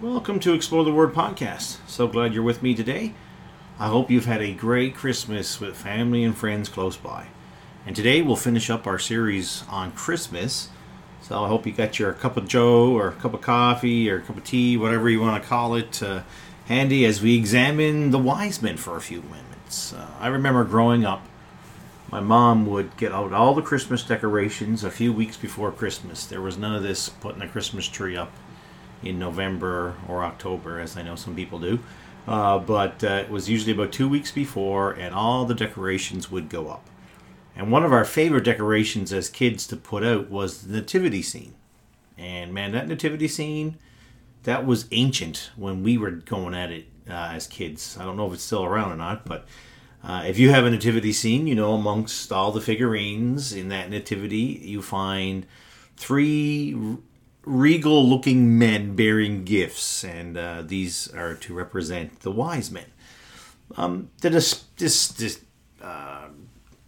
Welcome to Explore the Word podcast. So glad you're with me today. I hope you've had a great Christmas with family and friends close by. And today we'll finish up our series on Christmas. So I hope you got your cup of joe or cup of coffee or cup of tea, whatever you want to call it, uh, handy as we examine the wise men for a few minutes. Uh, I remember growing up, my mom would get out all the Christmas decorations a few weeks before Christmas. There was none of this putting a Christmas tree up in November or October, as I know some people do. Uh, but uh, it was usually about two weeks before, and all the decorations would go up. And one of our favorite decorations as kids to put out was the nativity scene. And man, that nativity scene, that was ancient when we were going at it uh, as kids. I don't know if it's still around or not, but uh, if you have a nativity scene, you know, amongst all the figurines in that nativity, you find three regal looking men bearing gifts, and uh, these are to represent the wise men. Um, this, this, this uh,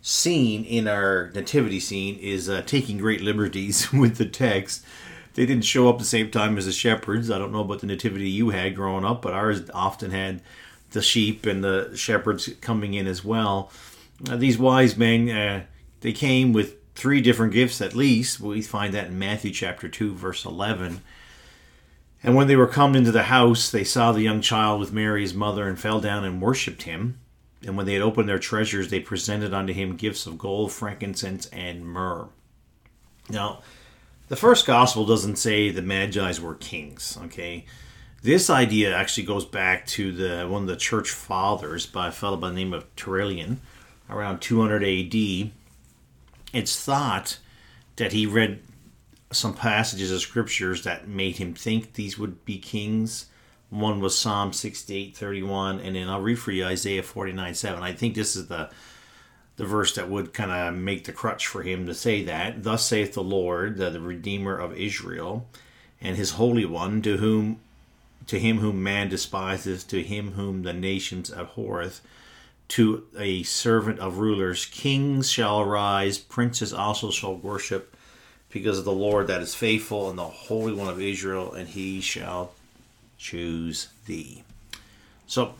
scene in our nativity scene is uh, taking great liberties with the text. They didn't show up the same time as the shepherds. I don't know about the nativity you had growing up, but ours often had the sheep and the shepherds coming in as well. Uh, these wise men, uh, they came with three different gifts at least. We find that in Matthew chapter 2, verse 11. And when they were come into the house, they saw the young child with Mary his mother, and fell down and worshipped him. And when they had opened their treasures, they presented unto him gifts of gold, frankincense, and myrrh. Now, the first gospel doesn't say the Magi's were kings, okay? This idea actually goes back to the one of the church fathers by a fellow by the name of Tertullian around 200 AD it's thought that he read some passages of scriptures that made him think these would be kings. One was Psalm 68 31, and then I'll read for you Isaiah 49 7. I think this is the the verse that would kind of make the crutch for him to say that. Thus saith the Lord, the, the Redeemer of Israel, and his Holy One, to whom to him whom man despiseth, to him whom the nations abhorreth, to a servant of rulers. Kings shall arise, princes also shall worship, because of the Lord that is faithful and the Holy One of Israel, and he shall choose thee. So,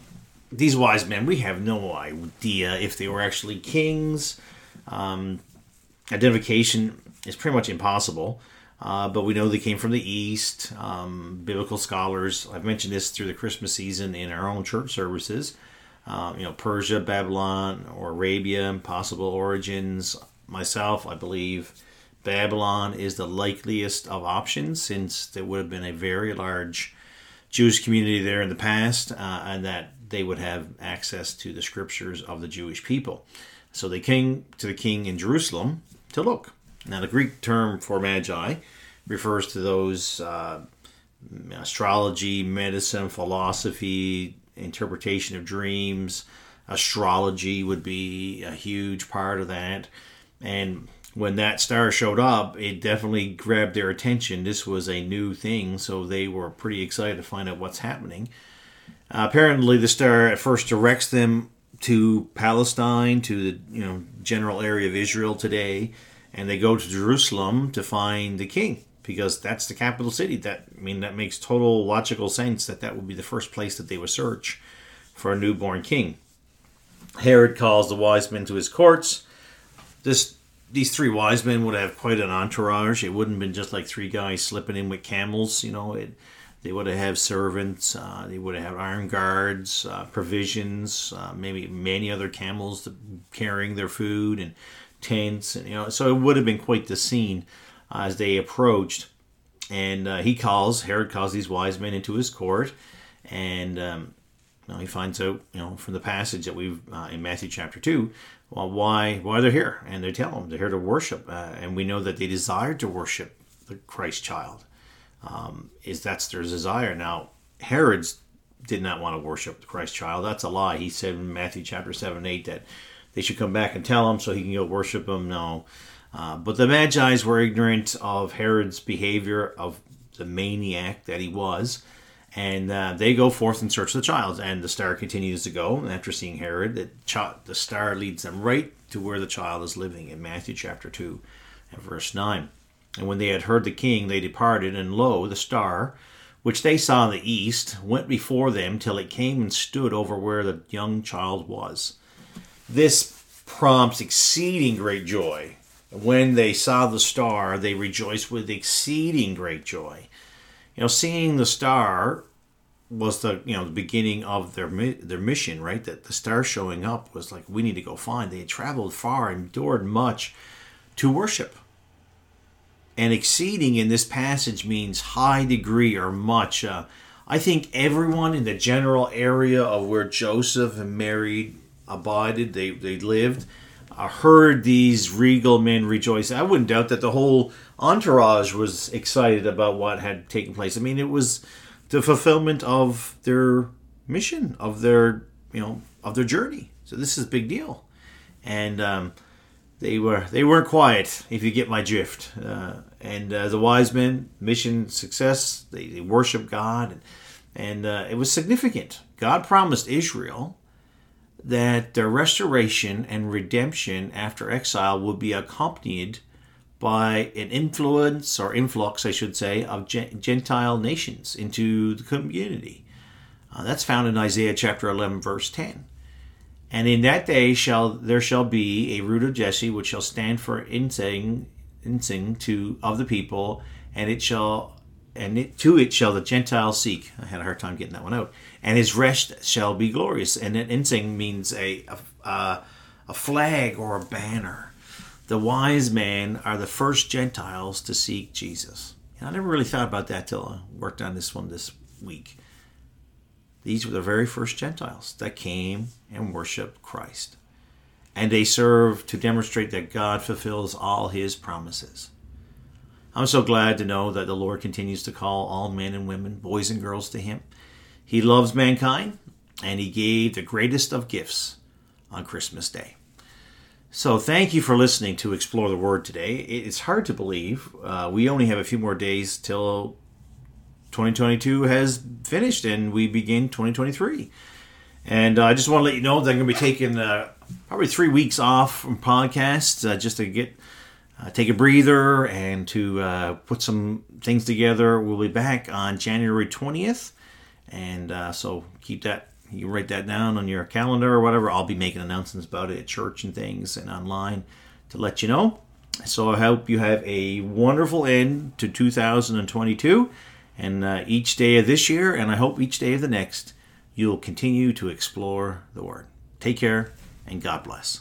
these wise men, we have no idea if they were actually kings. Um, identification is pretty much impossible. Uh, but we know they came from the east. Um, biblical scholars, I've mentioned this through the Christmas season in our own church services, um, you know, Persia, Babylon, or Arabia, possible origins. Myself, I believe Babylon is the likeliest of options since there would have been a very large Jewish community there in the past uh, and that they would have access to the scriptures of the Jewish people. So they came to the king in Jerusalem to look. Now, the Greek term for magi refers to those uh, astrology, medicine, philosophy, interpretation of dreams. Astrology would be a huge part of that. And when that star showed up, it definitely grabbed their attention. This was a new thing, so they were pretty excited to find out what's happening. Uh, apparently, the star at first directs them to Palestine, to the you know general area of Israel today, and they go to Jerusalem to find the king because that's the capital city. That I mean, that makes total logical sense that that would be the first place that they would search for a newborn king. Herod calls the wise men to his courts. This these three wise men would have quite an entourage. It wouldn't have been just like three guys slipping in with camels. You know, it, they would have had servants. Uh, they would have had armed guards, uh, provisions, uh, maybe many other camels carrying their food and tents. And you know, so it would have been quite the scene as they approached. And uh, he calls, Herod calls these wise men into his court. And um, he finds out, you know, from the passage that we've uh, in Matthew chapter 2, well, why, why they're here. And they tell him they're here to worship. Uh, and we know that they desire to worship the Christ child. Um, is that's their desire. Now, Herod's did not want to worship the Christ child. That's a lie. He said in Matthew chapter 7 8 that they should come back and tell him so he can go worship him. No. Uh, but the Magi's were ignorant of Herod's behavior, of the maniac that he was, and uh, they go forth and search of the child. And the star continues to go. And after seeing Herod, the, the star leads them right to where the child is living in Matthew chapter 2 and verse 9. And when they had heard the king, they departed, and lo, the star which they saw in the east, went before them till it came and stood over where the young child was. This prompts exceeding great joy. When they saw the star, they rejoiced with exceeding great joy. You know, seeing the star was the you know the beginning of their their mission, right? That the star showing up was like we need to go find. They had traveled far, endured much to worship. And exceeding in this passage means high degree or much. Uh, I think everyone in the general area of where Joseph and Mary abided, they, they lived, heard these regal men rejoice. I wouldn't doubt that the whole entourage was excited about what had taken place. I mean, it was the fulfillment of their mission, of their you know of their journey. So this is a big deal, and um, they were they weren't quiet. If you get my drift, uh, and uh, the wise men mission success. They, they worship God, and, and uh, it was significant. God promised Israel that their restoration and redemption after exile would be accompanied by an influence or influx, I should say, of Gentile nations into the community. Uh, that's found in Isaiah chapter 11, verse 10. And in that day shall there shall be a root of Jesse, which shall stand for insing, insing to of the people, and it shall and it, to it shall the Gentiles seek. I had a hard time getting that one out. And his rest shall be glorious. And an ensign means a, a, a flag or a banner. The wise men are the first Gentiles to seek Jesus. And I never really thought about that till I worked on this one this week. These were the very first Gentiles that came and worshiped Christ. And they serve to demonstrate that God fulfills all his promises. I'm so glad to know that the Lord continues to call all men and women, boys and girls, to Him. He loves mankind, and He gave the greatest of gifts on Christmas Day. So, thank you for listening to Explore the Word today. It's hard to believe. Uh, we only have a few more days till 2022 has finished and we begin 2023. And uh, I just want to let you know that I'm going to be taking uh, probably three weeks off from podcasts uh, just to get uh, take a breather and to uh, put some things together. We'll be back on January 20th. And uh, so keep that, you write that down on your calendar or whatever. I'll be making announcements about it at church and things and online to let you know. So I hope you have a wonderful end to 2022 and uh, each day of this year, and I hope each day of the next, you'll continue to explore the Word. Take care and God bless.